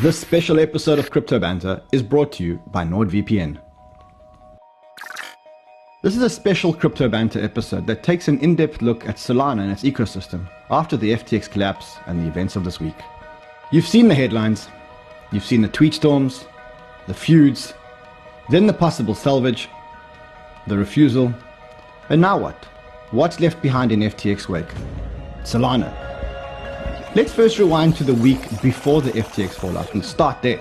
This special episode of Crypto Banter is brought to you by NordVPN. This is a special Crypto Banter episode that takes an in depth look at Solana and its ecosystem after the FTX collapse and the events of this week. You've seen the headlines, you've seen the tweet storms, the feuds, then the possible salvage, the refusal, and now what? What's left behind in FTX wake? Solana. Let's first rewind to the week before the FTX fallout and start there.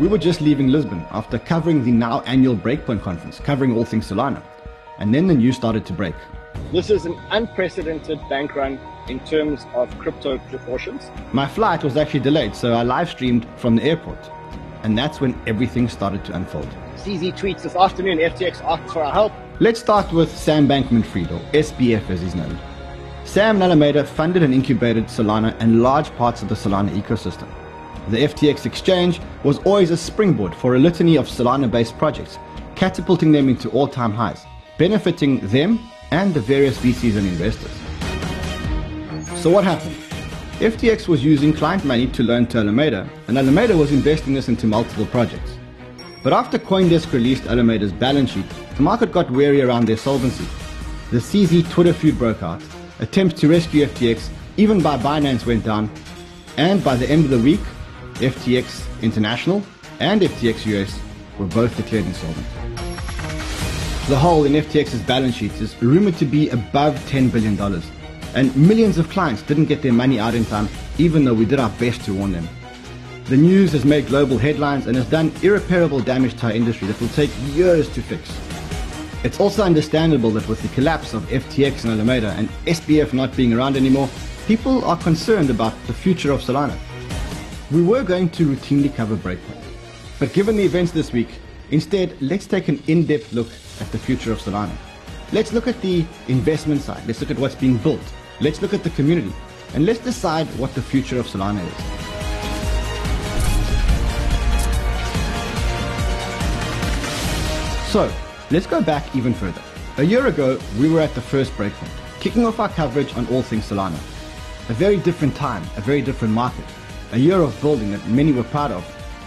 We were just leaving Lisbon after covering the now annual Breakpoint conference, covering all things Solana. And then the news started to break. This is an unprecedented bank run in terms of crypto proportions. My flight was actually delayed, so I live streamed from the airport. And that's when everything started to unfold. CZ tweets this afternoon FTX asks for our help. Let's start with Sam Bankman Fried, or SBF as he's known. Sam Alameda funded and incubated Solana and large parts of the Solana ecosystem. The FTX exchange was always a springboard for a litany of Solana based projects, catapulting them into all time highs, benefiting them and the various VCs and investors. So, what happened? FTX was using client money to loan to Alameda, and Alameda was investing this into multiple projects. But after Coindesk released Alameda's balance sheet, the market got wary around their solvency. The CZ Twitter feud broke out, attempts to rescue FTX, even by Binance, went down, and by the end of the week, FTX International and FTX US were both declared insolvent. The hole in FTX's balance sheet is rumored to be above $10 billion, and millions of clients didn't get their money out in time, even though we did our best to warn them. The news has made global headlines and has done irreparable damage to our industry that will take years to fix. It's also understandable that with the collapse of FTX and Alameda and SBF not being around anymore, people are concerned about the future of Solana. We were going to routinely cover Breakpoint, but given the events this week, instead let's take an in-depth look at the future of Solana. Let's look at the investment side, let's look at what's being built, let's look at the community, and let's decide what the future of Solana is. So, let's go back even further. A year ago, we were at the first breakpoint, kicking off our coverage on all things Solana. A very different time, a very different market, a year of building that many were proud of,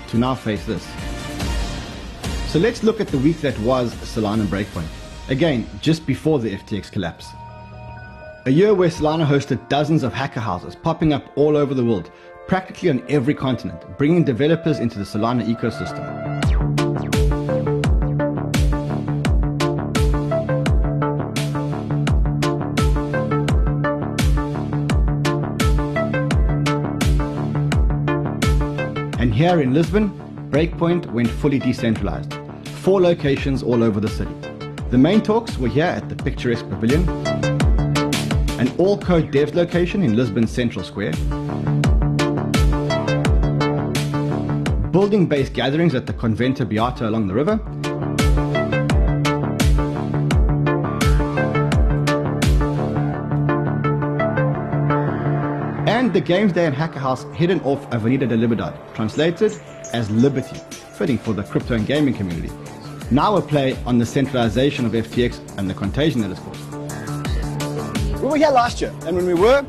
to now face this. So let's look at the week that was Solana Breakpoint. Again, just before the FTX collapse. A year where Solana hosted dozens of hacker houses popping up all over the world, practically on every continent, bringing developers into the Solana ecosystem. And here in Lisbon, Breakpoint went fully decentralized. Four locations all over the city. The main talks were here at the picturesque pavilion, an all code devs location in Lisbon's Central Square, building based gatherings at the Convento Beato along the river, and the Games Day and Hacker House hidden off Avenida de Libertad, translated as Liberty, fitting for the crypto and gaming community. Now a play on the centralization of FTX and the contagion that is caused. We were here last year, and when we were,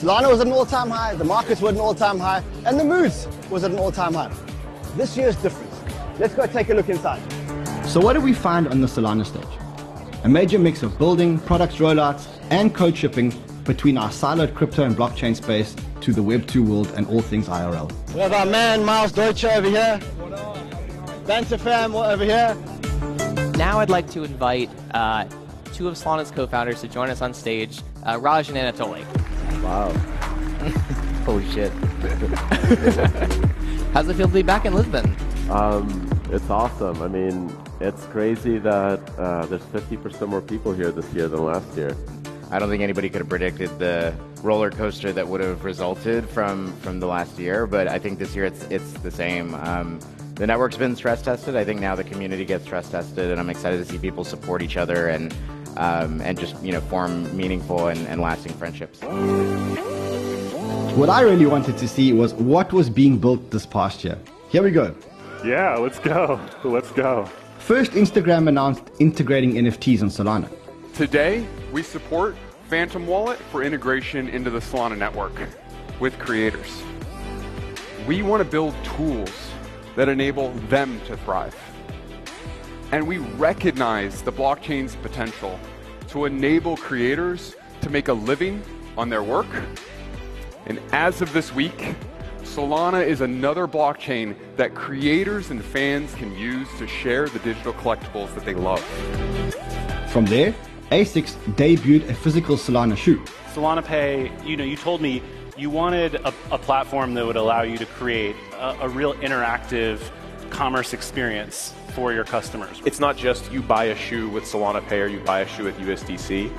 Solana was at an all-time high, the markets were at an all-time high, and the moods was at an all-time high. This year is different. Let's go take a look inside. So what do we find on the Solana stage? A major mix of building, products rollouts, and code shipping between our siloed crypto and blockchain space to the Web2 world and all things IRL. We have our man Miles Deutscher over here. Banter fam over here. Now I'd like to invite uh, two of Solana's co-founders to join us on stage, uh, Raj and Anatoly. Wow. Holy shit. How's it feel to be back in Lisbon? Um, it's awesome. I mean, it's crazy that uh, there's 50% more people here this year than last year. I don't think anybody could have predicted the roller coaster that would have resulted from from the last year, but I think this year it's it's the same. Um, the network's been stress tested. I think now the community gets stress tested, and I'm excited to see people support each other and um, and just you know form meaningful and, and lasting friendships. What I really wanted to see was what was being built this past year. Here we go. Yeah, let's go. Let's go. First, Instagram announced integrating NFTs on Solana. Today, we support Phantom Wallet for integration into the Solana network with creators. we want to build tools that enable them to thrive. And we recognize the blockchain's potential to enable creators to make a living on their work. And as of this week, Solana is another blockchain that creators and fans can use to share the digital collectibles that they love. From there, ASICS debuted a physical Solana shoe. Solana Pay, you know, you told me you wanted a, a platform that would allow you to create a, a real interactive commerce experience for your customers. It's not just you buy a shoe with Solana Pay or you buy a shoe with USDC.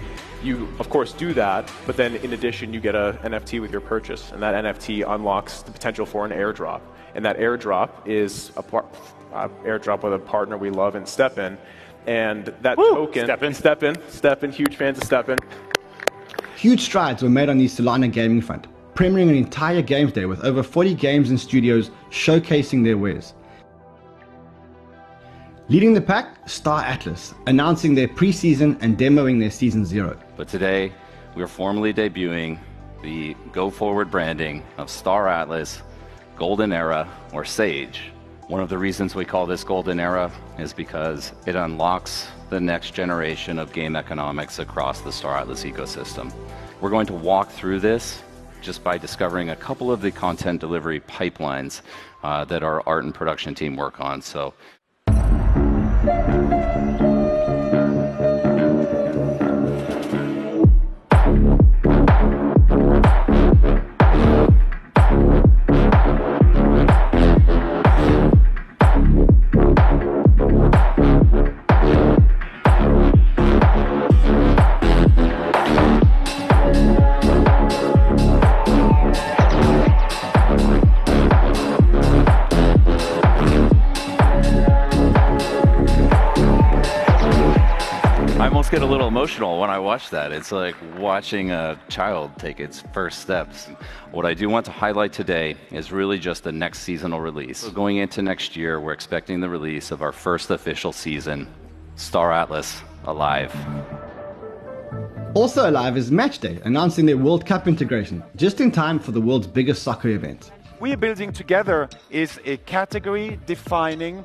You, of course, do that, but then in addition, you get a NFT with your purchase, and that NFT unlocks the potential for an airdrop. And that airdrop is a par- uh, airdrop with a partner we love in STEPN. And that Woo! token, STEPN. STEPN, STEPN, huge fans of STEPN. Huge strides were made on the Solana gaming front, premiering an entire games day with over 40 games and studios showcasing their wares. Leading the pack, Star Atlas, announcing their preseason and demoing their season zero. But today, we are formally debuting the go forward branding of Star Atlas, Golden Era, or Sage. One of the reasons we call this Golden Era is because it unlocks the next generation of game economics across the Star Atlas ecosystem. We're going to walk through this just by discovering a couple of the content delivery pipelines uh, that our art and production team work on. So emotional when I watch that. It's like watching a child take its first steps. What I do want to highlight today is really just the next seasonal release. So going into next year, we're expecting the release of our first official season, Star Atlas Alive. Also alive is Matchday, announcing their World Cup integration, just in time for the world's biggest soccer event. we are building together is a category defining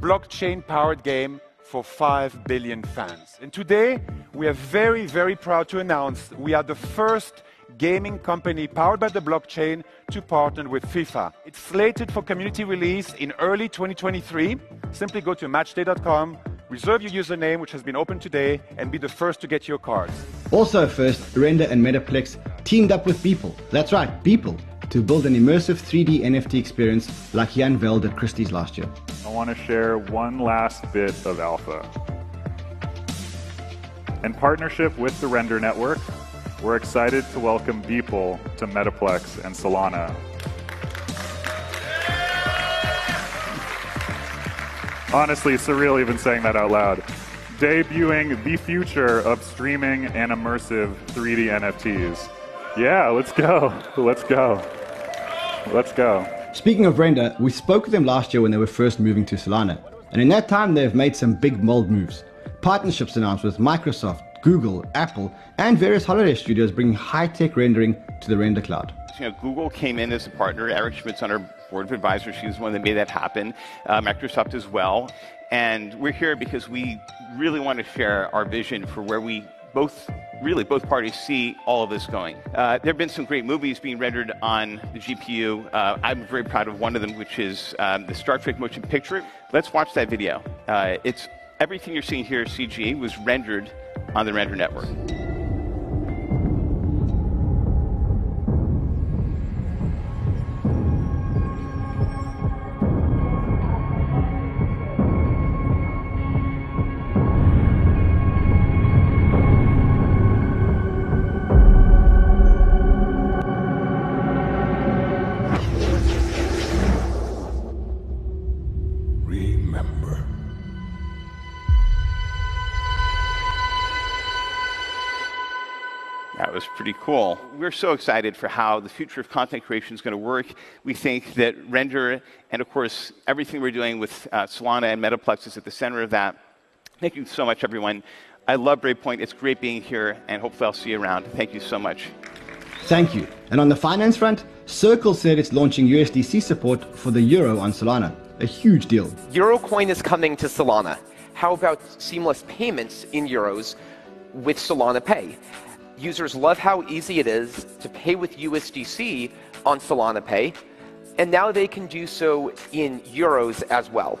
blockchain powered game for 5 billion fans. And today we are very, very proud to announce we are the first gaming company powered by the blockchain to partner with FIFA. It's slated for community release in early 2023. Simply go to matchday.com, reserve your username, which has been opened today, and be the first to get your cards. Also first, Render and Metaplex teamed up with Beeple. That's right, Beeple, to build an immersive 3D NFT experience like he unveiled at Christie's last year. I want to share one last bit of alpha. In partnership with the Render Network, we're excited to welcome Beeple to Metaplex and Solana. Honestly, surreal even saying that out loud. Debuting the future of streaming and immersive 3D NFTs. Yeah, let's go. Let's go. Let's go. Speaking of Render, we spoke with them last year when they were first moving to Solana, and in that time they've made some big mold moves. Partnerships announced with Microsoft, Google, Apple, and various Hollywood studios bringing high-tech rendering to the Render Cloud. You know, Google came in as a partner. Eric Schmidt's on our board of advisors. She was the one that made that happen. Uh, Microsoft as well. And we're here because we really want to share our vision for where we both, really, both parties see all of this going. Uh, there have been some great movies being rendered on the GPU. Uh, I'm very proud of one of them, which is um, the Star Trek motion picture. Let's watch that video. Uh, it's everything you're seeing here, CG, was rendered on the Render Network. Cool. We're so excited for how the future of content creation is going to work. We think that Render and, of course, everything we're doing with uh, Solana and Metaplex is at the center of that. Thank you so much, everyone. I love Breakpoint. It's great being here, and hopefully I'll see you around. Thank you so much. Thank you. And on the finance front, Circle said it's launching USDC support for the euro on Solana. A huge deal. Eurocoin is coming to Solana. How about seamless payments in euros with Solana Pay? Users love how easy it is to pay with USDC on Solana Pay, and now they can do so in euros as well.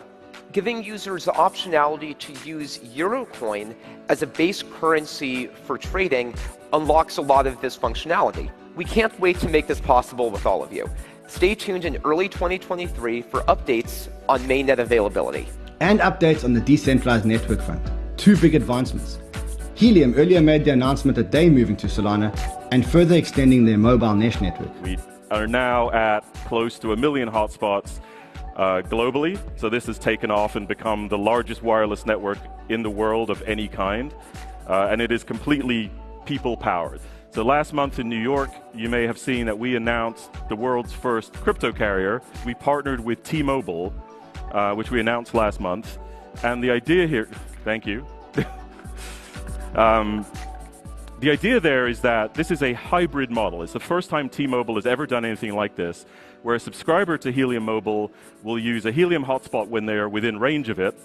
Giving users the optionality to use Eurocoin as a base currency for trading unlocks a lot of this functionality. We can't wait to make this possible with all of you. Stay tuned in early 2023 for updates on mainnet availability. And updates on the decentralized network front. Two big advancements. Helium earlier made the announcement that they're moving to Solana and further extending their mobile mesh network. We are now at close to a million hotspots uh, globally. So this has taken off and become the largest wireless network in the world of any kind. Uh, and it is completely people powered. So last month in New York, you may have seen that we announced the world's first crypto carrier. We partnered with T-Mobile, uh, which we announced last month. And the idea here, thank you. Um, the idea there is that this is a hybrid model. It's the first time T-Mobile has ever done anything like this, where a subscriber to Helium Mobile will use a Helium hotspot when they're within range of it,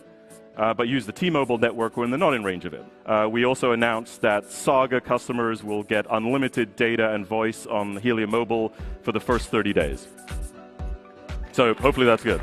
uh, but use the T-Mobile network when they're not in range of it. Uh, we also announced that Saga customers will get unlimited data and voice on Helium Mobile for the first 30 days. So hopefully that's good.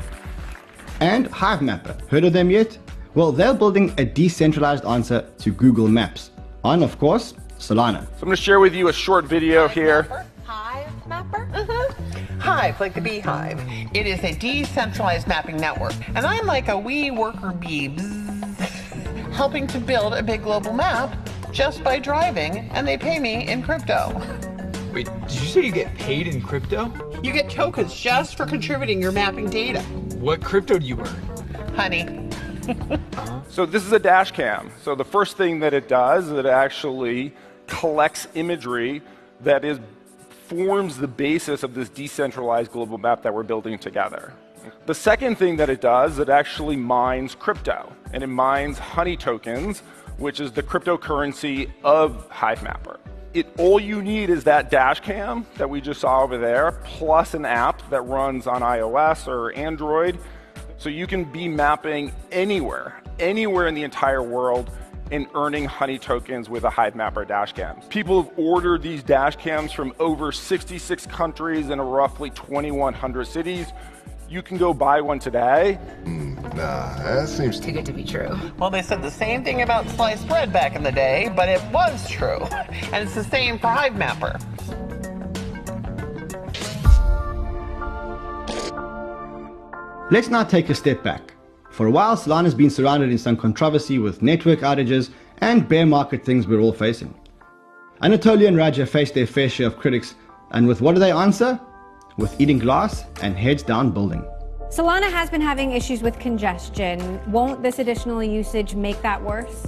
And Hivemapper. Heard of them yet? Well, they're building a decentralized answer to Google Maps. On, of course, Solana. So I'm going to share with you a short video here. Hive Mapper? Mm-hmm. Hive, like the beehive. It is a decentralized mapping network. And I'm like a wee worker bee, bzz, helping to build a big global map just by driving, and they pay me in crypto. Wait, did you say you get paid in crypto? You get tokens just for contributing your mapping data. What crypto do you earn? Honey. so this is a dash cam. So the first thing that it does is it actually collects imagery that is forms the basis of this decentralized global map that we're building together. The second thing that it does, is it actually mines crypto, and it mines honey tokens, which is the cryptocurrency of Hivemapper. It, all you need is that dash cam that we just saw over there, plus an app that runs on iOS or Android. So you can be mapping anywhere, anywhere in the entire world and earning honey tokens with a Hivemapper dashcam. People have ordered these dashcams from over 66 countries and roughly 2,100 cities. You can go buy one today. Mm, nah, that seems too good to be true. Well, they said the same thing about sliced bread back in the day, but it was true. And it's the same for Hivemapper. Let's now take a step back. For a while, Solana has been surrounded in some controversy with network outages and bear market things we're all facing. Anatoly and Raja faced their fair share of critics, and with what do they answer? With eating glass and heads down building. Solana has been having issues with congestion. Won't this additional usage make that worse?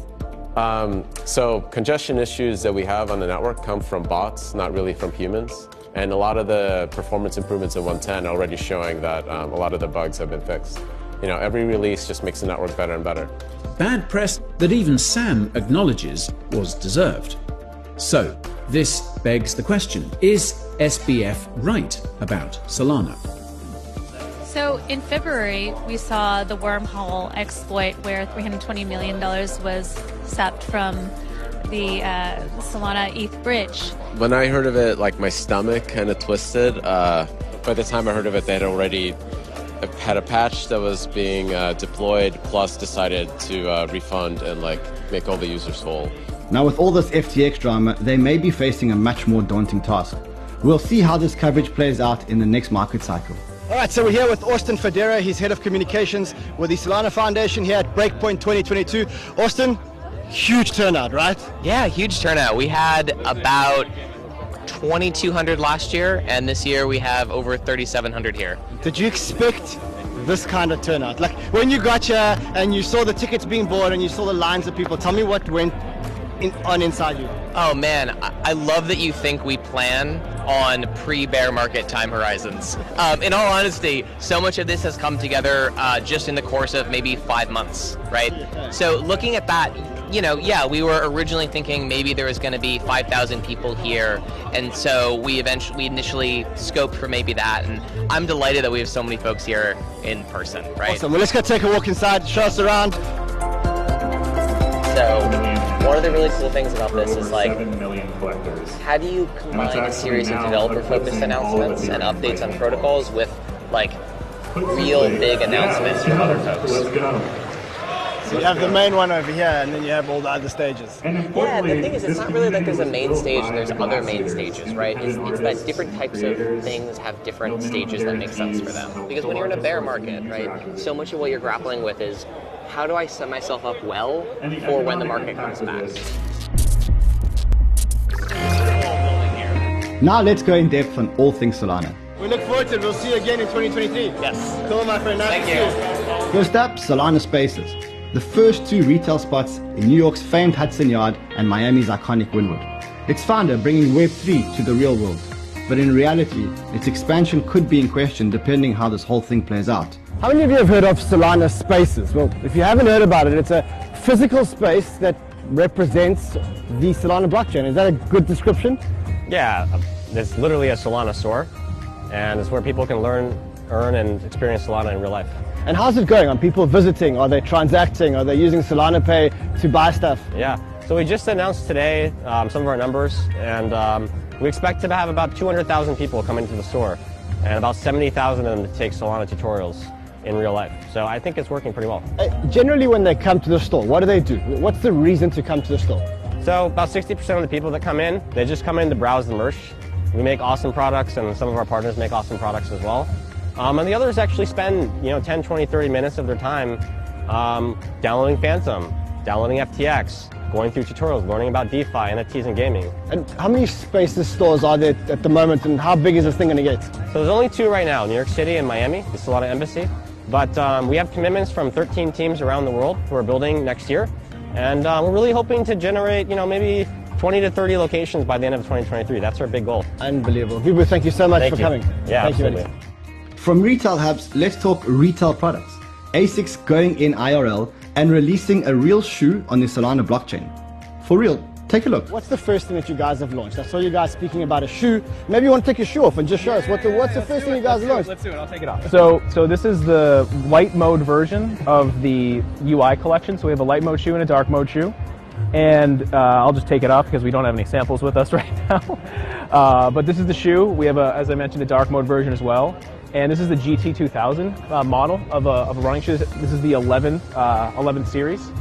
Um, so congestion issues that we have on the network come from bots, not really from humans. And a lot of the performance improvements in 110 are already showing that um, a lot of the bugs have been fixed you know, every release just makes the network better and better. Bad press that even Sam acknowledges was deserved. So, this begs the question is SBF right about Solana? So, in February, we saw the wormhole exploit where $320 million was sapped from the uh, Solana ETH bridge. When I heard of it, like my stomach kind of twisted. Uh, by the time I heard of it, they had already had a patch that was being uh, deployed, plus decided to uh, refund and like make all the users whole. Now, with all this FTX drama, they may be facing a much more daunting task. We'll see how this coverage plays out in the next market cycle. All right, so we're here with Austin Federa. He's head of communications with the Solana Foundation here at Breakpoint 2022. Austin, huge turnout, right? Yeah, huge turnout. We had about 2,200 last year, and this year we have over 3,700 here. Did you expect this kind of turnout? Like when you got here and you saw the tickets being bought and you saw the lines of people, tell me what went in, on inside you. Oh man, I, I love that you think we plan on pre-bear market time horizons. Um, in all honesty, so much of this has come together uh, just in the course of maybe five months, right? So looking at that, you know, yeah, we were originally thinking maybe there was going to be 5,000 people here, and so we eventually, we initially scoped for maybe that, and I'm delighted that we have so many folks here in person, right? Awesome. Well, let's go take a walk inside, show us around. So one of the really cool things about this is like, how do you combine a series of developer-focused announcements and updates on protocols with like real big announcements from other folks? So you have the main one over here, and then you have all the other stages. Yeah, the thing is, it's not really like there's a main stage and there's other main stages, right? It's, it's that different types of things have different stages that make sense for them. Because when you're in a bear market, right, so much of what you're grappling with is how do I set myself up well for when the market comes back? Now let's go in depth on all things Solana. We look forward to it. We'll see you again in 2023. Yes. Cool, my friend. Nice Thank you. you. First up, Solana Spaces, the first two retail spots in New York's famed Hudson Yard and Miami's iconic Wynwood. Its founder bringing Web3 to the real world, but in reality, its expansion could be in question depending how this whole thing plays out. How many of you have heard of Solana Spaces? Well, if you haven't heard about it, it's a physical space that represents the Solana blockchain. Is that a good description? Yeah, it's literally a Solana store, and it's where people can learn, earn, and experience Solana in real life. And how's it going? Are people visiting? Are they transacting? Are they using Solana Pay to buy stuff? Yeah, so we just announced today um, some of our numbers, and um, we expect to have about 200,000 people come into the store, and about 70,000 of them to take Solana tutorials in real life. So I think it's working pretty well. Uh, generally, when they come to the store, what do they do? What's the reason to come to the store? So about 60% of the people that come in, they just come in to browse the merch. We make awesome products, and some of our partners make awesome products as well. Um, and the others actually spend, you know, 10, 20, 30 minutes of their time um, downloading Phantom, downloading FTX, going through tutorials, learning about DeFi, NFTs, and gaming. And how many Spaces stores are there at the moment, and how big is this thing going to get? So there's only two right now, New York City and Miami, It's a lot of Embassy. But um, we have commitments from 13 teams around the world who are building next year. And uh, we're really hoping to generate, you know, maybe 20 to 30 locations by the end of 2023. That's our big goal. Unbelievable. Vibhu, thank you so much Thank for you. coming. Yeah, thank absolutely. you. From retail hubs, let's talk retail products. ASICS going in IRL and releasing a real shoe on the Solana blockchain. For real, take a look. What's the first thing that you guys have launched? I saw you guys speaking about a shoe. Maybe you want to take your shoe off and just show us what the, what's the first thing you guys launched? Let's do it. I'll take it off. So, so this is the light mode version of the UI collection. So we have a light mode shoe and a dark mode shoe. And uh, I'll just take it off because we don't have any samples with us right now. Uh, but this is the shoe. We have, a, as I mentioned, a dark mode version as well. And this is the GT2000 uh, model of a, of a running shoe. This is the 11th, uh, 11th series.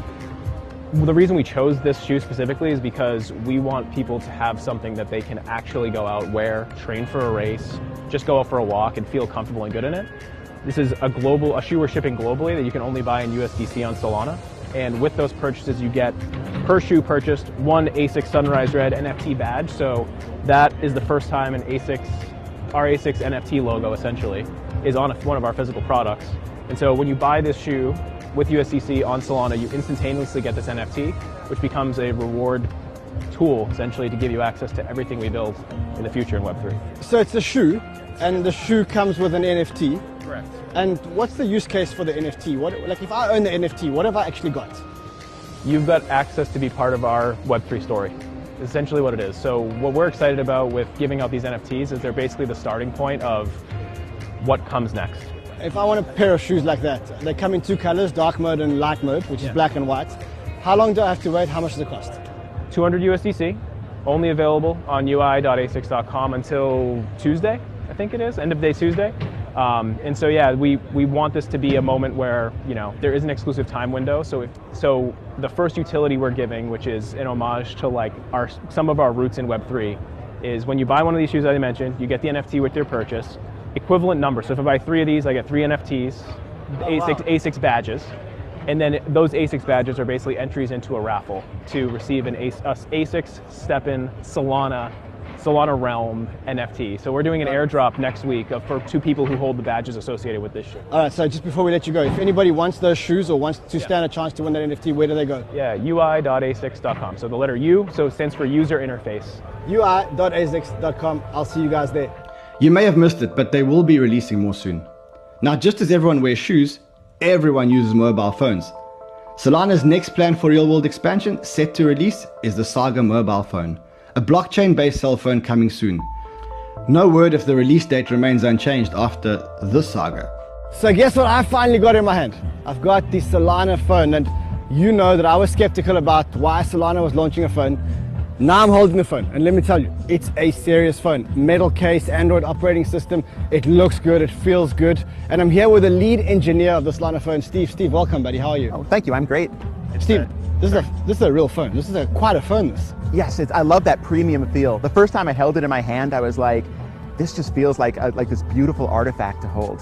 The reason we chose this shoe specifically is because we want people to have something that they can actually go out, wear, train for a race, just go out for a walk and feel comfortable and good in it. This is a global, a shoe we're shipping globally that you can only buy in USDC on Solana. And with those purchases, you get per shoe purchased one ASICS Sunrise Red NFT badge. So that is the first time an ASICS, our ASICS NFT logo essentially, is on a, one of our physical products. And so when you buy this shoe with USDC on Solana, you instantaneously get this NFT, which becomes a reward tool essentially to give you access to everything we build in the future in Web3. So it's a shoe, and the shoe comes with an NFT. Correct. And what's the use case for the NFT? What, like if I own the NFT, what have I actually got? You've got access to be part of our Web3 story. Essentially what it is. So what we're excited about with giving out these NFTs is they're basically the starting point of what comes next. If I want a pair of shoes like that, they come in two colors, dark mode and light mode, which is black and white. How long do I have to wait? How much does it cost? 200 USDC, only available on ui.asics.com until Tuesday, I think it is, end of day Tuesday. Um, and so yeah, we, we want this to be a moment where you know there is an exclusive time window. So if so, the first utility we're giving, which is an homage to like our some of our roots in Web3, is when you buy one of these shoes that I mentioned, you get the NFT with your purchase, equivalent number. So if I buy three of these, I get three NFTs, oh, ASICS, ASICS badges, and then those ASICS badges are basically entries into a raffle to receive an ASICS STEPN Solana Solana Realm NFT. So we're doing an airdrop next week for two people who hold the badges associated with this shoe. All right, so just before we let you go, if anybody wants those shoes or wants to stand a chance to win that NFT, where do they go? Yeah, ui.asics.com. So the letter U, so it stands for user interface. ui.asics.com. I'll see you guys there. You may have missed it, but they will be releasing more soon. Now, just as everyone wears shoes, everyone uses mobile phones. Solana's next plan for real world expansion, set to release, is the Saga mobile phone, a blockchain based cell phone coming soon. No word if the release date remains unchanged after this saga. So guess what I finally got in my hand? I've got the Solana phone and you know that I was skeptical about why Solana was launching a phone. Now I'm holding the phone and let me tell you, it's a serious phone. Metal case, Android operating system. It looks good, it feels good. And I'm here with the lead engineer of the Solana phone, Steve. Steve, welcome buddy, how are you? Oh, thank you, I'm great. Steve, this is, a, this is a real phone. This is a, quite a phone this. Yes, I love that premium feel. The first time I held it in my hand, I was like, this just feels like, a, like this beautiful artifact to hold.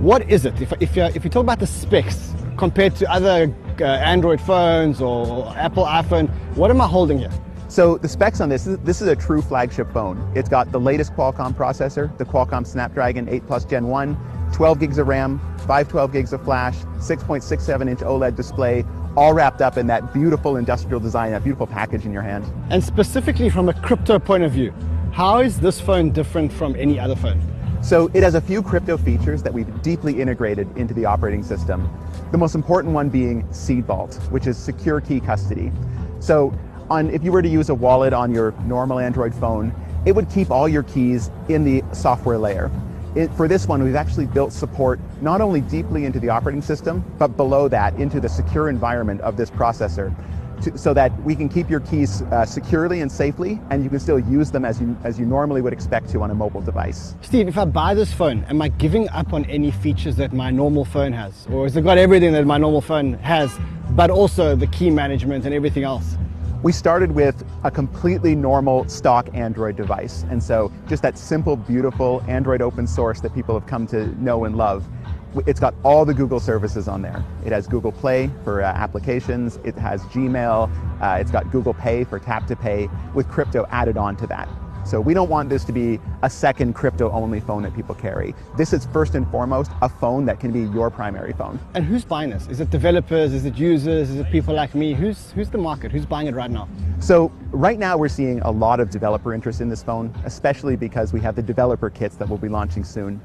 What is it? If, if, you, if you talk about the specs compared to other uh, Android phones or Apple iPhone, what am I holding here? So the specs on this, this is a true flagship phone. It's got the latest Qualcomm processor, the Qualcomm Snapdragon 8 Plus Gen 1, 12 gigs of RAM, 512 gigs of flash, 6.67 inch OLED display, all wrapped up in that beautiful industrial design, that beautiful package in your hand. And specifically from a crypto point of view, how is this phone different from any other phone? So it has a few crypto features that we've deeply integrated into the operating system. The most important one being Seed Vault, which is secure key custody. So on, if you were to use a wallet on your normal Android phone, it would keep all your keys in the software layer. It, for this one, we've actually built support not only deeply into the operating system, but below that into the secure environment of this processor. To, so that we can keep your keys uh, securely and safely, and you can still use them as you, as you normally would expect to on a mobile device. Steve, if I buy this phone, am I giving up on any features that my normal phone has? Or has it got everything that my normal phone has, but also the key management and everything else? We started with a completely normal stock Android device. And so just that simple, beautiful Android open source that people have come to know and love. It's got all the Google services on there. It has Google Play for uh, applications. It has Gmail. Uh, it's got Google Pay for tap to pay with crypto added on to that. So we don't want this to be a second crypto only phone that people carry. This is first and foremost a phone that can be your primary phone. And who's buying this? Is it developers? Is it users? Is it people like me? Who's, who's the market? Who's buying it right now? So right now we're seeing a lot of developer interest in this phone, especially because we have the developer kits that we'll be launching soon.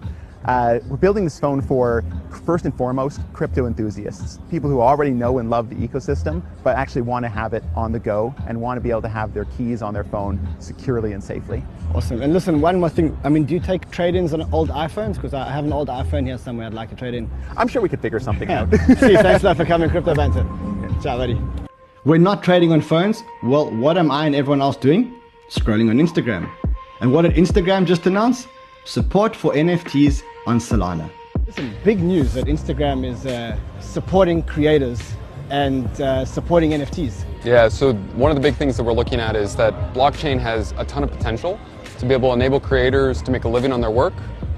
Uh, we're building this phone for, first and foremost, crypto enthusiasts, people who already know and love the ecosystem, but actually want to have it on the go and want to be able to have their keys on their phone securely and safely. Awesome. And listen, one more thing. I mean, do you take trade-ins on old iPhones? Because I have an old iPhone here somewhere I'd like to trade in. I'm sure we could figure something out. Steve, thanks a lot for coming, Crypto Banter. Ciao, buddy. We're not trading on phones. Well, what am I and everyone else doing? Scrolling on Instagram. And what did Instagram just announce? Support for NFTs on Solana. Listen, big news that Instagram is uh, supporting creators and uh, supporting NFTs. Yeah, so one of the big things that we're looking at is that blockchain has a ton of potential to be able to enable creators to make a living on their work,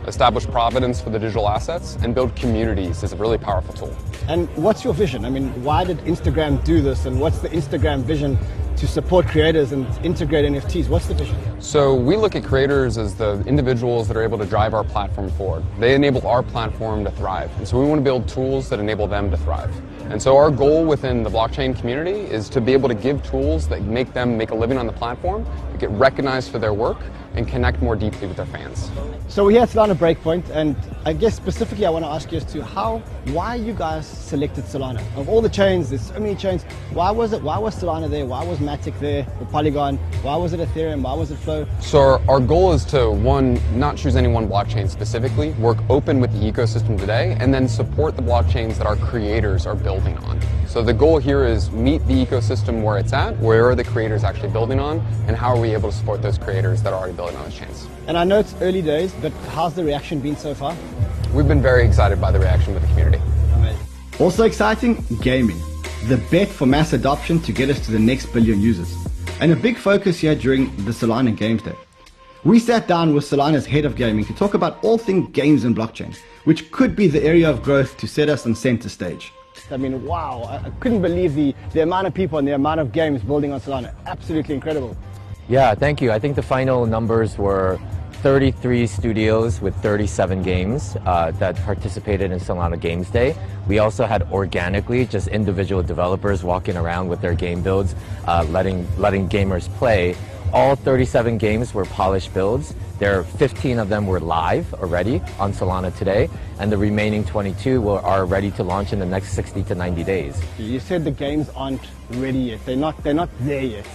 establish providence for the digital assets, and build communities is a really powerful tool. And what's your vision? I mean, why did Instagram do this, and what's the Instagram vision to support creators and integrate NFTs? What's the vision? So we look at creators as the individuals that are able to drive our platform forward. They enable our platform to thrive. And so we want to build tools that enable them to thrive. And so our goal within the blockchain community is to be able to give tools that make them make a living on the platform, get recognized for their work, and connect more deeply with their fans. So we're here at Solana Breakpoint, and I guess specifically I want to ask you as to how, why you guys selected Solana. Of all the chains, there's so many chains, why was it, why was Solana there? Why was Matic there, or Polygon? Why was it Ethereum? Why was it Flow? So our, our goal is to, one, not choose any one blockchain specifically, work open with the ecosystem today, and then support the blockchains that our creators are building on. So the goal here is meet the ecosystem where it's at, where are the creators actually building on, and how are we able to support those creators that are already building on those chains. And I know it's early days, but how's the reaction been so far? We've been very excited by the reaction with the community. Also exciting, gaming. The bet for mass adoption to get us to the next billion users. And a big focus here during the Solana Games Day. We sat down with Solana's head of gaming to talk about all things games and blockchain, which could be the area of growth to set us on center stage. I mean, wow, I couldn't believe the, the amount of people and the amount of games building on Solana. Absolutely incredible. Yeah, thank you. I think the final numbers were 33 studios with 37 games uh, that participated in Solana Games Day. We also had organically just individual developers walking around with their game builds, uh, letting letting gamers play. All 37 games were polished builds. There are 15 of them were live already on Solana today, and the remaining 22 will, are ready to launch in the next 60 to 90 days. You said the games aren't ready yet. They're not. They're not there yet.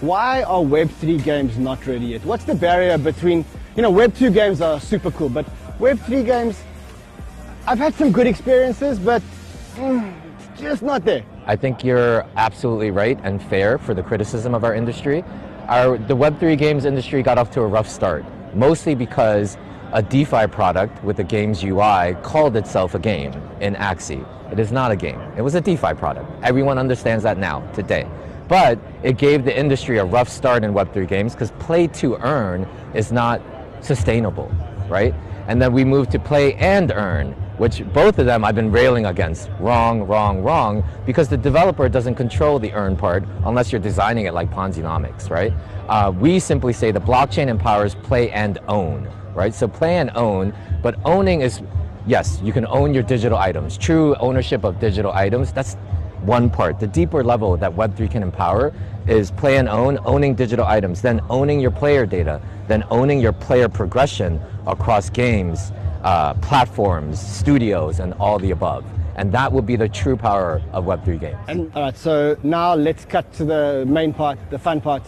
Why are Web3 games not ready yet? What's the barrier between you know, Web 2 games are super cool, but Web 3 games, I've had some good experiences, but mm, just not there. I think you're absolutely right and fair for the criticism of our industry. Our, the Web3 games industry got off to a rough start, mostly because a DeFi product with a game's UI called itself a game in Axie. It is not a game. It was a DeFi product. Everyone understands that now, today. But it gave the industry a rough start in Web3 games because play to earn is not sustainable, right? And then we moved to play and earn, which both of them I've been railing against. Wrong, wrong, wrong, because the developer doesn't control the earn part unless you're designing it like Ponzinomics, right? Uh, we simply say the blockchain empowers play and own, right? So play and own, but owning is, yes, you can own your digital items. True ownership of digital items, that's one part. The deeper level that Web3 can empower is play and own, owning digital items, then owning your player data, then owning your player progression across games, uh, platforms, studios, and all the above. And that would be the true power of Web3 games. And, all right, so now let's cut to the main part, the fun part.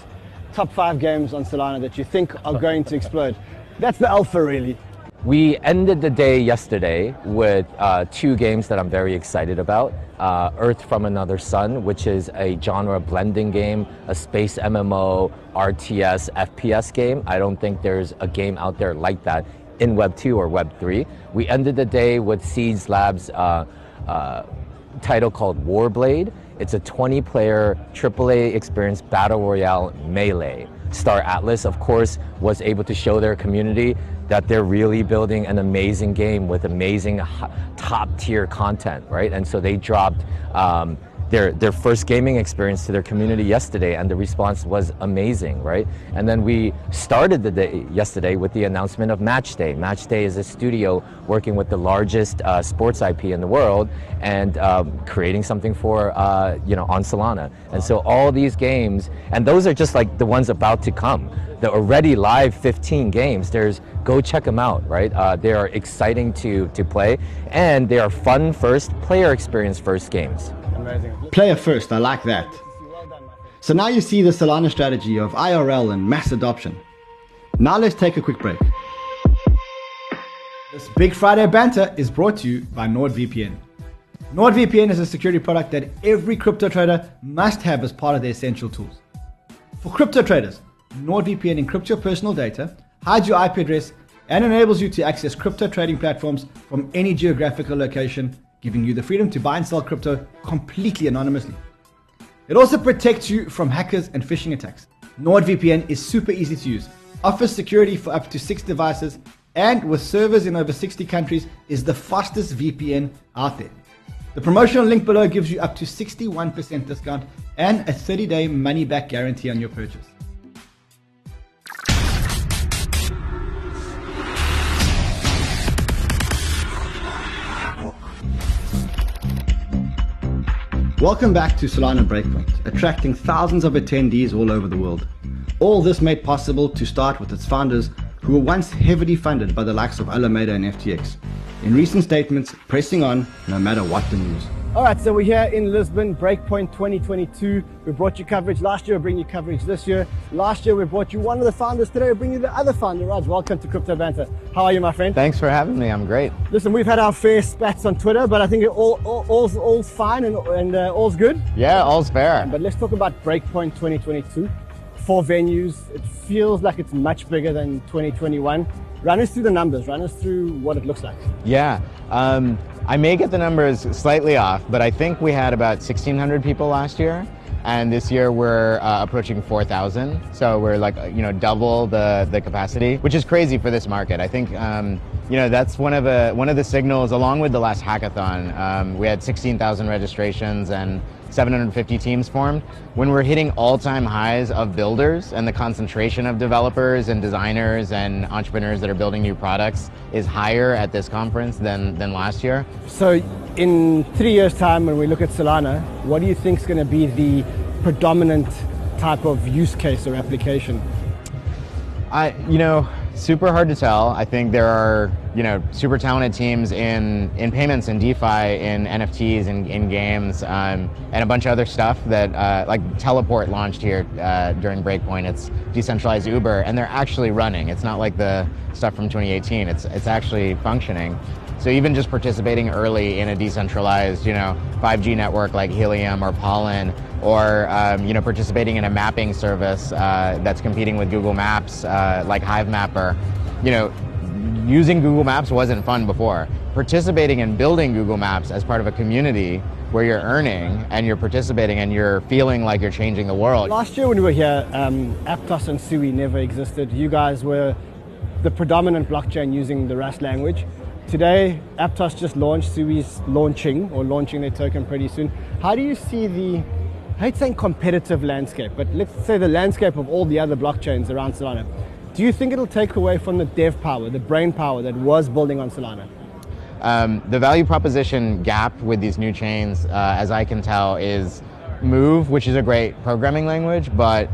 Top five games on Solana that you think are going to explode. That's the alpha, really. We ended the day yesterday with uh, two games that I'm very excited about. Uh, Earth from Another Sun, which is a genre blending game, a space MMO, RTS, FPS game. I don't think there's a game out there like that in Web 2 or Web 3. We ended the day with Seeds Labs' uh, uh title called Warblade. It's a 20 player AAA experience battle royale melee. Star Atlas, of course, was able to show their community that they're really building an amazing game with amazing top tier content, right? And so they dropped um, their, their first gaming experience to their community yesterday, and the response was amazing, right? And then we started the day yesterday with the announcement of Match Day. Match Day is a studio working with the largest uh, sports IP in the world and um, creating something for, uh, you know, on Solana. And so all these games, and those are just like the ones about to come. The already live 15 games, there's go check them out, right? Uh, they are exciting to, to play, and they are fun first, player experience first games. Amazing. Player first, I like that. So now you see the Solana strategy of IRL and mass adoption. Now let's take a quick break. This Big Friday banter is brought to you by NordVPN. NordVPN is a security product that every crypto trader must have as part of their essential tools. For crypto traders, NordVPN encrypts your personal data, hides your IP address, and enables you to access crypto trading platforms from any geographical location giving you the freedom to buy and sell crypto completely anonymously. It also protects you from hackers and phishing attacks. NordVPN is super easy to use, offers security for up to six devices, and with servers in over 60 countries, is the fastest VPN out there. The promotional link below gives you up to 61% discount and a 30 day money back guarantee on your purchase. Welcome back to Solana Breakpoint, attracting thousands of attendees all over the world. All this made possible to start with its founders, who were once heavily funded by the likes of Alameda and FTX. In recent statements, pressing on no matter what the news. All right, so we're here in Lisbon, Breakpoint 2022. We brought you coverage last year, we bring you coverage this year. Last year, we brought you one of the founders. Today, we bring you the other founder. Raj, welcome to Crypto Banter. How are you, my friend? Thanks for having me. I'm great. Listen, we've had our fair spats on Twitter, but I think all, all, all's, all's fine and, and uh, all's good. Yeah, all's fair. But let's talk about Breakpoint 2022. Four venues. It feels like it's much bigger than 2021. Run us through the numbers. Run us through what it looks like. Yeah. Um, I may get the numbers slightly off, but I think we had about 1,600 people last year. And this year we're uh, approaching 4,000. So we're like, you know, double the, the capacity, which is crazy for this market. I think um, you know, that's one of the one of the signals. Along with the last hackathon, um, we had 16,000 registrations and 750 teams formed. When we're hitting all-time highs of builders and the concentration of developers and designers and entrepreneurs that are building new products is higher at this conference than than last year. So, in three years' time, when we look at Solana, what do you think is going to be the predominant type of use case or application? I, you know, super hard to tell. I think there are, you know, super talented teams in, in payments and DeFi, in NFTs, in, in games, um, and a bunch of other stuff that, uh, like Teleport launched here uh, during Breakpoint. It's decentralized Uber, and they're actually running. It's not like the stuff from 2018. It's, it's actually functioning. So even just participating early in a decentralized, you know, 5G network like Helium or Pollen, or um, you know, participating in a mapping service uh, that's competing with Google Maps uh, like Hivemapper, you know, using Google Maps wasn't fun before. Participating in building Google Maps as part of a community where you're earning and you're participating and you're feeling like you're changing the world. Last year when we were here, um, Aptos and Sui never existed. You guys were the predominant blockchain using the Rust language. Today, Aptos just launched, Sui's launching or launching their token pretty soon. How do you see the, I hate saying competitive landscape, but let's say the landscape of all the other blockchains around Solana. Do you think it'll take away from the dev power, the brain power that was building on Solana? Um, the value proposition gap with these new chains, uh, as I can tell, is Move, which is a great programming language, but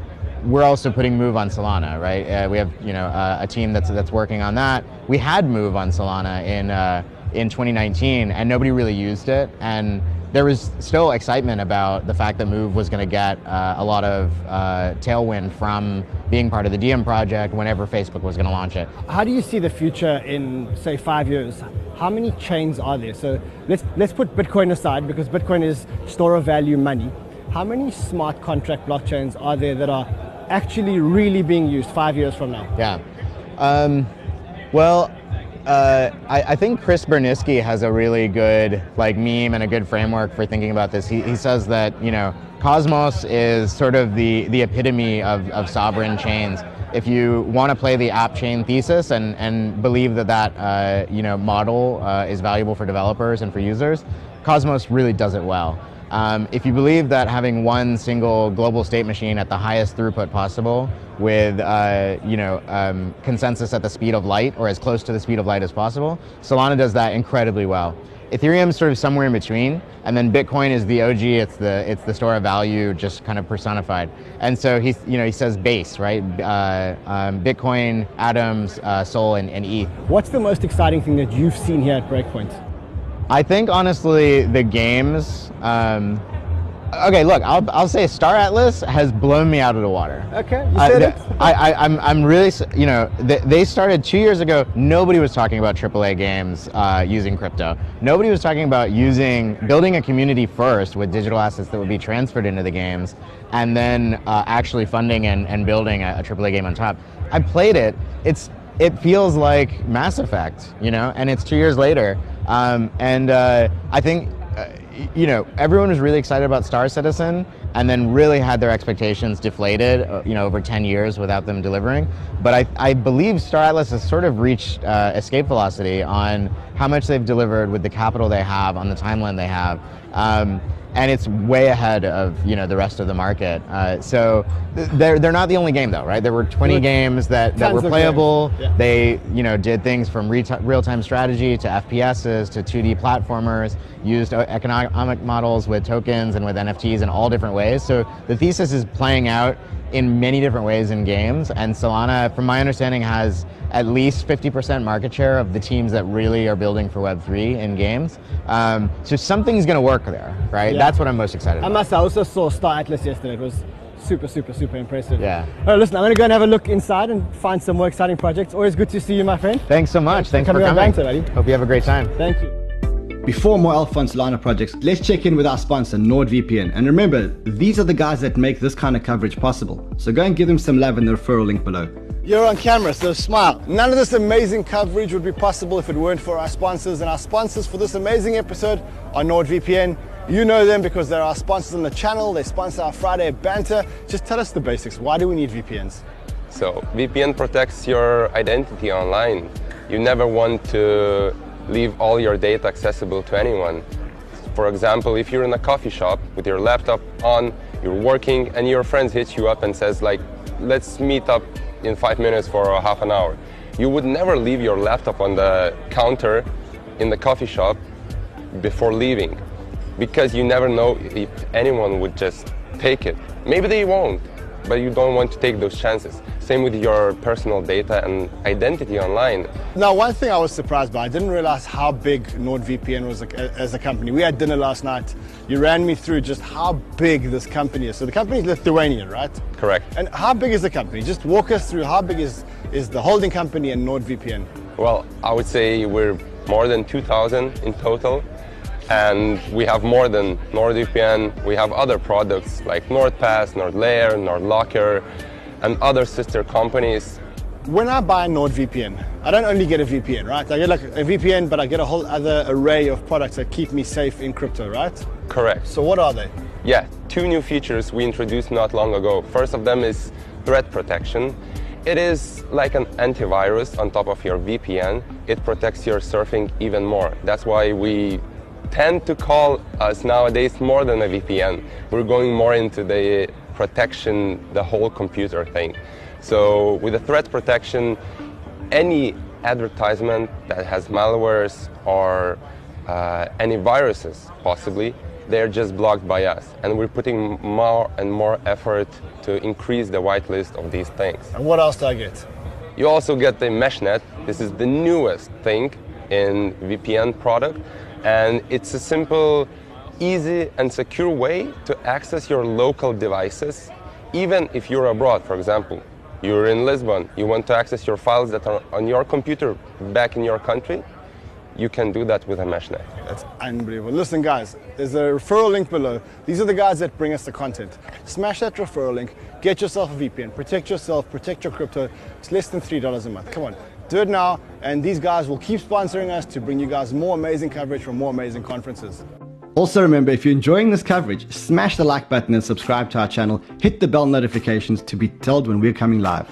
we're also putting Move on Solana, right? Uh, we have you know uh, a team that's that's working on that. We had Move on Solana in uh, in 2019, and nobody really used it. And there was still excitement about the fact that Move was going to get uh, a lot of uh, tailwind from being part of the Diem project whenever Facebook was going to launch it. How do you see the future in say five years? How many chains are there? So let's let's put Bitcoin aside because Bitcoin is store of value money. How many smart contract blockchains are there that are actually really being used five years from now? Yeah. Um, well, uh, I, I, think Chris Burniske has a really good like meme and a good framework for thinking about this. He, he says that you know Cosmos is sort of the the epitome of, of sovereign chains. If you want to play the app chain thesis and, and believe that that uh, you know model uh, is valuable for developers and for users, Cosmos really does it well. Um, if you believe that having one single global state machine at the highest throughput possible with uh, you know, um, consensus at the speed of light or as close to the speed of light as possible, Solana does that incredibly well. Ethereum is sort of somewhere in between, and then Bitcoin is the OG. It's the it's the store of value, just kind of personified. And so he you know he says base right, uh, um, Bitcoin, Atoms, uh, Sol, and, and ETH. What's the most exciting thing that you've seen here at Breakpoint? I think honestly, the games. Um, okay, look, I'll, I'll say Star Atlas has blown me out of the water. Okay, you said uh, it. I, I, I'm, I'm really, you know, they, they started two years ago. Nobody was talking about AAA games uh, using crypto. Nobody was talking about using, building a community first with digital assets that would be transferred into the games, and then uh, actually funding and, and building a, a AAA game on top. I played it. It's, it feels like Mass Effect, you know, and it's two years later. Um, and uh, I think, uh, you know, everyone was really excited about Star Citizen and then really had their expectations deflated, uh, you know, over 10 years without them delivering. But I, I believe Star Atlas has sort of reached uh, escape velocity on how much they've delivered with the capital they have, on the timeline they have. Um, and it's way ahead of you know the rest of the market. Uh, so they're they're not the only game though, right? There were 20 games that, that were playable. Yeah. They you know did things from real time strategy to FPSs to 2D platformers, used economic models with tokens and with NFTs in all different ways. So the thesis is playing out in many different ways in games, and Solana, from my understanding, has at least 50% market share of the teams that really are building for Web3 in games. Um, so something's going to work there, right? Yeah. That's what I'm most excited I about. must I also saw Star Atlas yesterday. It was super, super, super impressive. Yeah. All right, listen, I'm going to go and have a look inside and find some more exciting projects. Always good to see you, my friend. Thanks so much. Thanks, Thanks for coming. coming. Banter, Hope you have a great time. Thank you. Before more Alpha and Solana projects, let's check in with our sponsor, NordVPN. And remember, these are the guys that make this kind of coverage possible. So go and give them some love in the referral link below. You're on camera, so smile. None of this amazing coverage would be possible if it weren't for our sponsors. And our sponsors for this amazing episode are NordVPN. You know them because they're our sponsors on the channel. They sponsor our Friday banter. Just tell us the basics. Why do we need VPNs? So VPN protects your identity online. you never want to leave all your data accessible to anyone. For example, if you're in a coffee shop with your laptop on, you're working, and your friend hits you up and says like, let's meet up in five minutes for a half an hour. You would never leave your laptop on the counter in the coffee shop before leaving because you never know if anyone would just take it. Maybe they won't, but you don't want to take those chances. Same with your personal data and identity online. Now, one thing I was surprised by, I didn't realize how big NordVPN was as a company. We had dinner last night. You ran me through just how big this company is. So the company is Lithuanian, right? Correct. And how big is the company? Just walk us through how big is, is the holding company and NordVPN? Well, I would say we're more than 2,000 in total. And we have more than NordVPN. We have other products like NordPass, NordLayer, NordLocker, and other sister companies. When I buy NordVPN, I don't only get a VPN, right? I get like a VPN, but I get a whole other array of products that keep me safe in crypto, right? Correct. So what are they? Yeah, two new features we introduced not long ago. First of them is threat protection. It is like an antivirus on top of your VPN. It protects your surfing even more. That's why we tend to call us nowadays more than a VPN. We're going more into the protection, the whole computer thing. So with the threat protection, any advertisement that has malwares or uh, any viruses, possibly, they're just blocked by us. And we're putting more and more effort to increase the whitelist of these things. And what else do I get? You also get the MeshNet. This is the newest thing in VPN product. And it's a simple, easy, and secure way to access your local devices, even if you're abroad, for example. You're in Lisbon, you want to access your files that are on your computer back in your country, you can do that with a MeshNet. That's unbelievable. Listen, guys, there's a referral link below. These are the guys that bring us the content. Smash that referral link, get yourself a VPN, protect yourself, protect your crypto. It's less than $3 a month. Come on, do it now, and these guys will keep sponsoring us to bring you guys more amazing coverage from more amazing conferences. Also remember, if you're enjoying this coverage, smash the like button and subscribe to our channel. Hit the bell notifications to be told when we're coming live.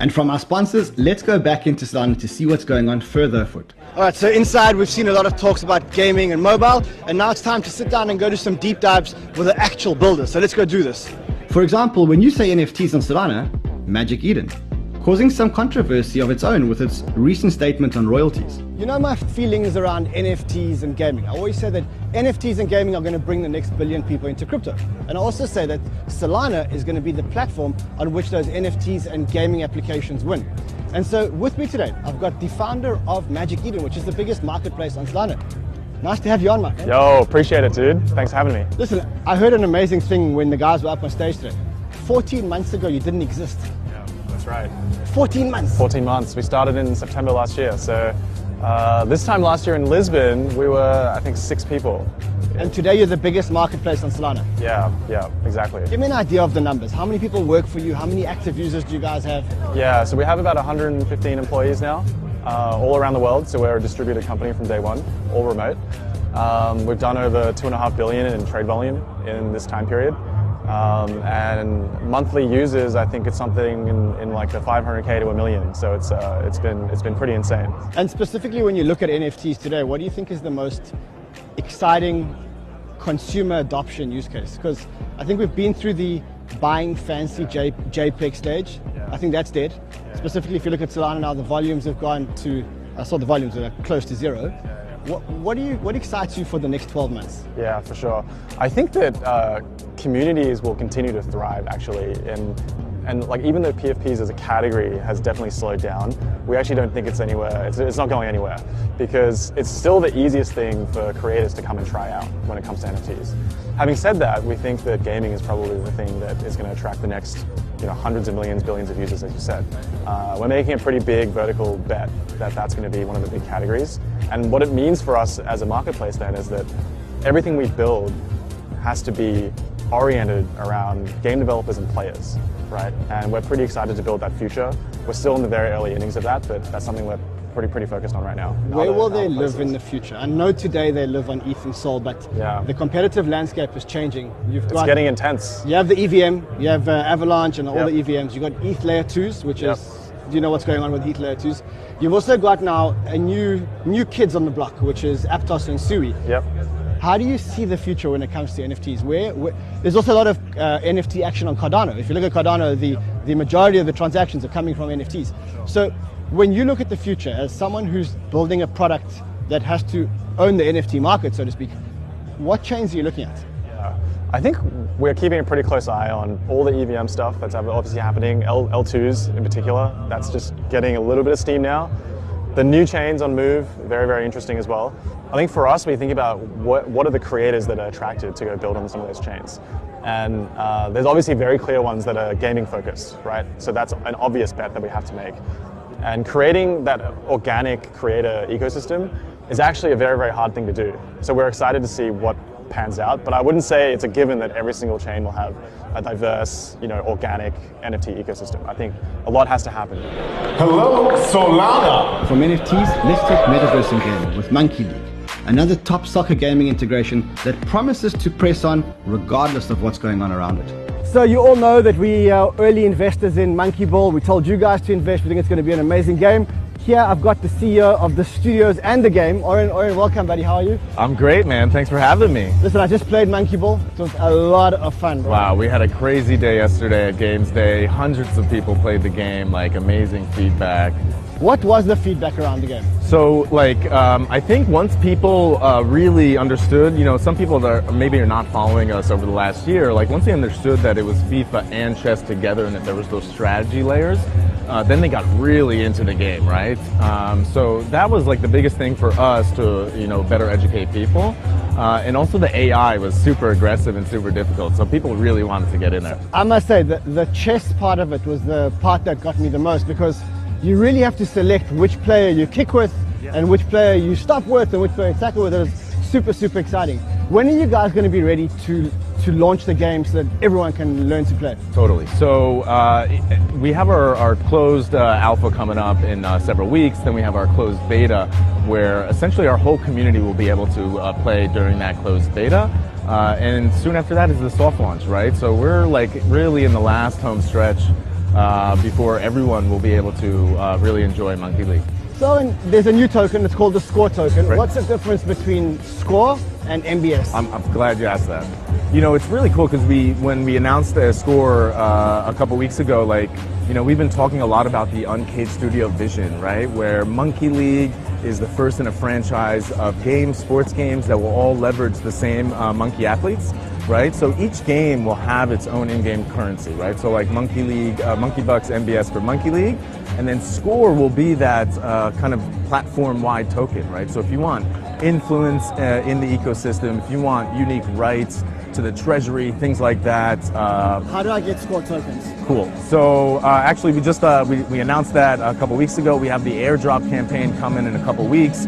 And from our sponsors, let's go back into Solana to see what's going on further afoot. All right, so inside we've seen a lot of talks about gaming and mobile, and now it's time to sit down and go do some deep dives with the actual builders. So let's go do this. For example, when you say NFTs on Solana, Magic Eden, causing some controversy of its own with its recent statement on royalties. You know my feelings around NFTs and gaming. I always say that NFTs and gaming are going to bring the next billion people into crypto. And I also say that Solana is going to be the platform on which those NFTs and gaming applications win. And so with me today, I've got the founder of Magic Eden, which is the biggest marketplace on Solana. Nice to have you on, my friend. Yo, appreciate it, dude. Thanks for having me. Listen, I heard an amazing thing when the guys were up on stage today. 14 months ago, you didn't exist. Right. 14 months. 14 months. We started in September last year. So uh, this time last year in Lisbon, we were, I think, six people. And today you're the biggest marketplace on Solana. Yeah, yeah, exactly. Give me an idea of the numbers. How many people work for you? How many active users do you guys have? Yeah, so we have about 115 employees now, uh, all around the world. So we're a distributed company from day one, all remote. Um, we've done over two and a half billion in trade volume in this time period. Um, and monthly users, I think it's something in, in like the 500k to a million. So it's uh, it's been it's been pretty insane. And specifically, when you look at NFTs today, what do you think is the most exciting consumer adoption use case? Because I think we've been through the buying fancy J, JPEG stage. I think that's dead. Specifically, if you look at Solana now, the volumes have gone to I saw the volumes are close to zero. What, what do you what excites you for the next 12 months? Yeah, for sure. I think that uh, communities will continue to thrive actually, and and like even though PFPs as a category has definitely slowed down, we actually don't think it's anywhere. It's, it's not going anywhere because it's still the easiest thing for creators to come and try out when it comes to NFTs. Having said that, we think that gaming is probably the thing that is going to attract the next you know, hundreds of millions, billions of users, as you said. Uh, we're making a pretty big vertical bet that that's going to be one of the big categories. And what it means for us as a marketplace then is that everything we build has to be oriented around game developers and players, right? And we're pretty excited to build that future. We're still in the very early innings of that, but that's something we're pretty pretty focused on right now. Where will they live in the future? I know today they live on ETH and Sol, but yeah. the competitive landscape is changing. You've it's got, getting intense. You have the EVM, you have uh, Avalanche and all yep. the EVMs. You've got ETH layer twos, which yep. is Do you know what's going on with ETH Layer 2s? You've also got now a new new kids on the block, which is Aptos and Sui. Yep. How do you see the future when it comes to NFTs? Where, where there's also a lot of uh, NFT action on Cardano. If you look at Cardano, the the majority of the transactions are coming from NFTs. So when you look at the future as someone who's building a product that has to own the NFT market, so to speak, what chains are you looking at? I think we're keeping a pretty close eye on all the EVM stuff that's obviously happening, L- L2s in particular. That's just getting a little bit of steam now. The new chains on Move, very, very interesting as well. I think for us, we think about what, what are the creators that are attracted to go build on some of those chains. And uh, there's obviously very clear ones that are gaming focused, right? So that's an obvious bet that we have to make. And creating that organic creator ecosystem is actually a very, very hard thing to do. So we're excited to see what pans out, but I wouldn't say it's a given that every single chain will have a diverse, you know, organic NFT ecosystem. I think a lot has to happen. Hello, Solana! From NFTs, let's talk metaverse and gaming with Monkey League, another top soccer gaming integration that promises to press on regardless of what's going on around it. So you all know that we are early investors in Monkey Ball. We told you guys to invest. We think it's going to be an amazing game. Here I've got the CEO of the studios and the game. Oren, Oren, welcome buddy. How are you? I'm great, man. Thanks for having me. Listen, I just played Monkey Ball. It was a lot of fun. Bro. Wow, we had a crazy day yesterday at Games Day. Hundreds of people played the game, like amazing feedback. What was the feedback around the game? So, like, um, I think once people uh, really understood, you know, some people that are, maybe are not following us over the last year, like once they understood that it was FIFA and chess together and that there was those strategy layers, uh, then they got really into the game, right? Um, so that was like the biggest thing for us to, you know, better educate people. Uh, and also the AI was super aggressive and super difficult, so people really wanted to get in there. I must say that the chess part of it was the part that got me the most because you really have to select which player you kick with and which player you stop with and which player you tackle with. It's super, super exciting. When are you guys going to be ready to to launch the game so that everyone can learn to play? Totally. So uh, we have our, our closed uh, alpha coming up in uh, several weeks. Then we have our closed beta, where essentially our whole community will be able to uh, play during that closed beta. Uh, and soon after that is the soft launch, right? So we're like really in the last home stretch uh, before everyone will be able to really enjoy Monkey League. So there's a new token, it's called the Score token. Right. What's the difference between Score and MBS? I'm, I'm glad you asked that. You know, it's really cool because we, when we announced the Score uh, a couple weeks ago, like, you know, we've been talking a lot about the Uncaged Studio vision, right? Where Monkey League is the first in a franchise of games, sports games that will all leverage the same uh, monkey athletes right? So each game will have its own in-game currency, right? So like Monkey League, uh, Monkey Bucks, MBS for Monkey League, and then Score will be that uh, kind of platform-wide token, right? So if you want influence uh, in the ecosystem, if you want unique rights to the treasury, things like that. Uh, How do I get Score tokens? Cool. So uh, actually, we just uh, we, we announced that a couple weeks ago. We have the airdrop campaign coming in a couple weeks.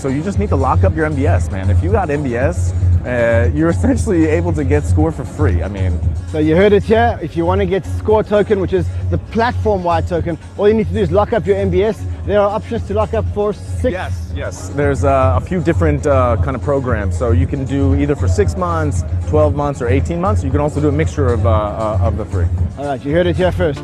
so you just need to lock up your MBS, man. If you got MBS, uh, you're essentially able to get score for free. I mean, so you heard it here. If you want to get score token, which is the platform-wide token, all you need to do is lock up your MBS. There are options to lock up for six. Yes, yes. There's uh, a few different uh, kind of programs. So you can do either for six months, 12 months, or 18 months. You can also do a mixture of, uh, uh, of the three. All right, you heard it here first.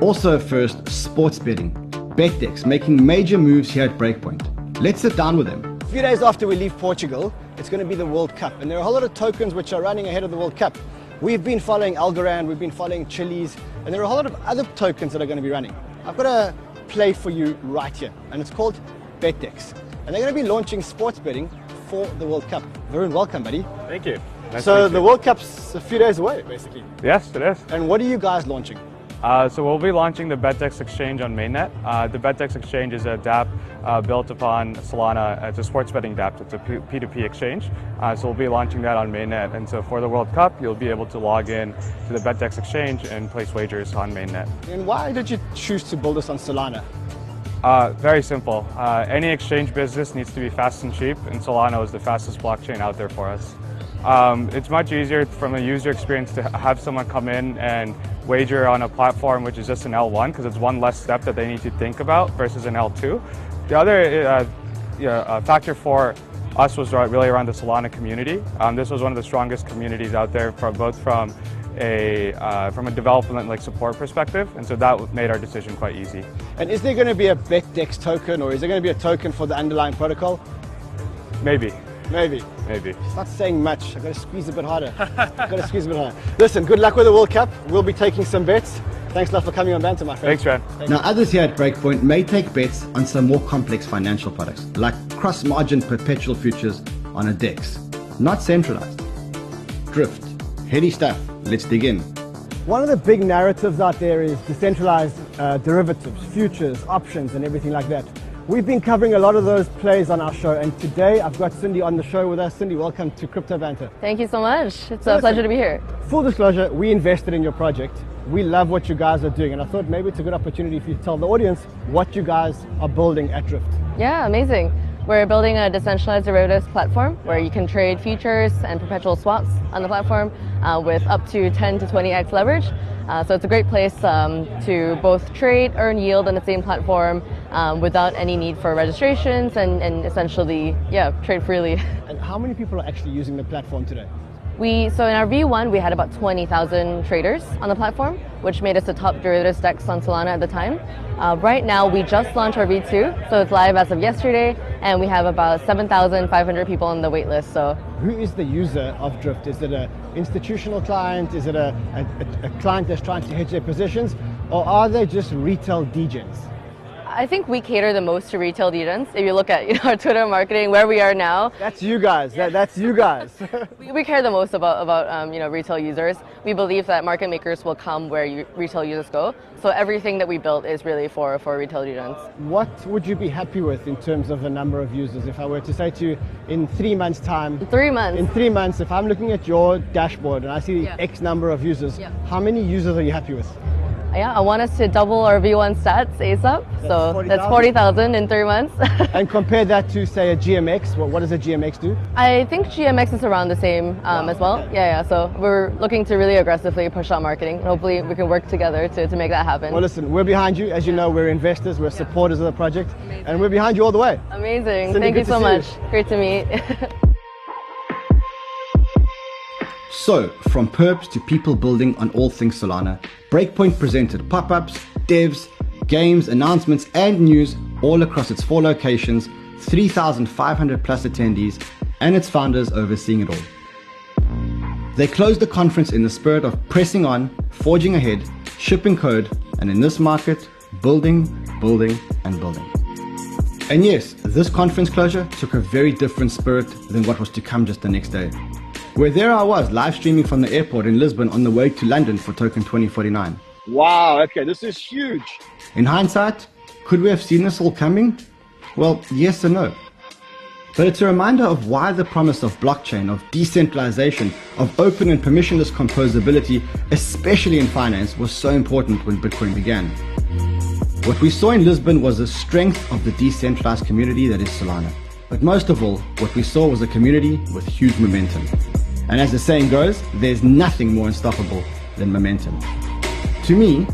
Also first, sports betting. BetDex making major moves here at Breakpoint. Let's sit down with them. A few days after we leave Portugal, it's going to be the World Cup. And there are a whole lot of tokens which are running ahead of the World Cup. We've been following Algorand, we've been following Chiliz, and there are a whole lot of other tokens that are going to be running. I've got a play for you right here, and it's called BetDex. And they're going to be launching sports betting for the World Cup. Varun, welcome, buddy. Thank you. Nice so the World Cup's a few days away, basically. Yes, it is. And what are you guys launching? Uh, so we'll be launching the BetDex exchange on mainnet. Uh, the BetDex exchange is a DApp uh, built upon Solana. It's a sports betting DApp. It's a P2P exchange. Uh, so we'll be launching that on mainnet. And so for the World Cup, you'll be able to log in to the BetDex exchange and place wagers on mainnet. And why did you choose to build this on Solana? Uh, very simple. Uh, any exchange business needs to be fast and cheap, and Solana is the fastest blockchain out there for us. Um, it's much easier from a user experience to have someone come in and wager on a platform which is just an L1 because it's one less step that they need to think about versus an L2. The other uh, yeah, uh, factor for us was really around the Solana community. Um, this was one of the strongest communities out there, from both from a uh, from a development like support perspective, and so that made our decision quite easy. And is there going to be a BetDex token, or is there going to be a token for the underlying protocol? Maybe. Maybe. Maybe. It's not saying much. I've got to squeeze a bit harder. I've got to squeeze a bit harder. Listen, good luck with the World Cup. We'll be taking some bets. Thanks a lot for coming on Banter, my friend. Thanks, man. Now, others here at Breakpoint may take bets on some more complex financial products, like cross margin perpetual futures on a DEX. Not centralized. Drift. Heady stuff. Let's dig in. One of the big narratives out there is decentralized uh, derivatives, futures, options, and everything like that. We've been covering a lot of those plays on our show, and today I've got Cindy on the show with us. Cindy, welcome to Crypto Banter. Thank you so much. It's a pleasure to be here. Full disclosure, we invested in your project. We love what you guys are doing, and I thought maybe it's a good opportunity for you to tell the audience what you guys are building at Drift. Yeah, amazing. We're building a decentralized derivatives platform where you can trade futures and perpetual swaps on the platform uh, with up to 10 to 20x leverage. Uh, so it's a great place um, to both trade, earn yield on the same platform um, without any need for registrations and, and essentially, yeah, trade freely. And how many people are actually using the platform today? We so in our V1 we had about 20,000 traders on the platform, which made us the top derivatives dex on Solana at the time. Uh, right now we just launched our V2, so it's live as of yesterday, and we have about 7,500 people on the waitlist. So Who is the user of Drift? Is it an institutional client? Is it a, a, a client that's trying to hedge their positions? Or are they just retail degens? I think we cater the most to retail degens. If you look at you know, our Twitter marketing, where we are now, That's you guys. That, that's you guys. we, we care the most about about um, you know retail users. We believe that market makers will come where you, retail users go. So everything that we built is really for for retail degens. what would you be happy with in terms of the number of users? If I were to say to you in three months' time, three months, in three months, if I'm looking at your dashboard and I see Yeah. X number of users, Yeah. how many users are you happy with? Yeah, I want us to double our V1 stats ASAP. so that's 40,000 in three months. and compare that to say a GMX. What, what does a GMX do? I think GMX is around the same um, as well. Yeah, yeah. So we're looking to really aggressively push out marketing. And hopefully we can work together to, to make that happen. Well, listen, we're behind you. As you know, we're investors, we're supporters of the project, and we're behind you all the way. Amazing. Cindy, Thank you so see you. much. Great to meet. So, from perps to people building on all things Solana, Breakpoint presented pop ups, devs, games, announcements, and news all across its four locations, 3,500 plus attendees, and its founders overseeing it all. They closed the conference in the spirit of pressing on, forging ahead, shipping code, and in this market, building, building, and building. And yes, this conference closure took a very different spirit than what was to come just the next day. Where there I was, live streaming from the airport in Lisbon on the way to London for Token 2049. Wow, okay, this is huge. In hindsight, could we have seen this all coming? Well, yes and no. But it's a reminder of why the promise of blockchain, of decentralization, of open and permissionless composability, especially in finance, was so important when Bitcoin began. What we saw in Lisbon was the strength of the decentralized community that is Solana. But most of all, what we saw was a community with huge momentum. And as the saying goes, there's nothing more unstoppable than momentum. To me,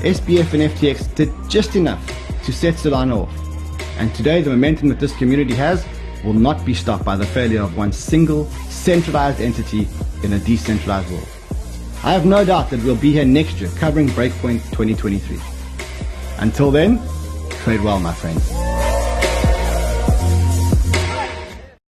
SBF and FTX did just enough to set Solana off. And today, the momentum that this community has will not be stopped by the failure of one single centralized entity in a decentralized world. I have no doubt that we'll be here next year covering Breakpoint 2023. Until then, trade well, my friends.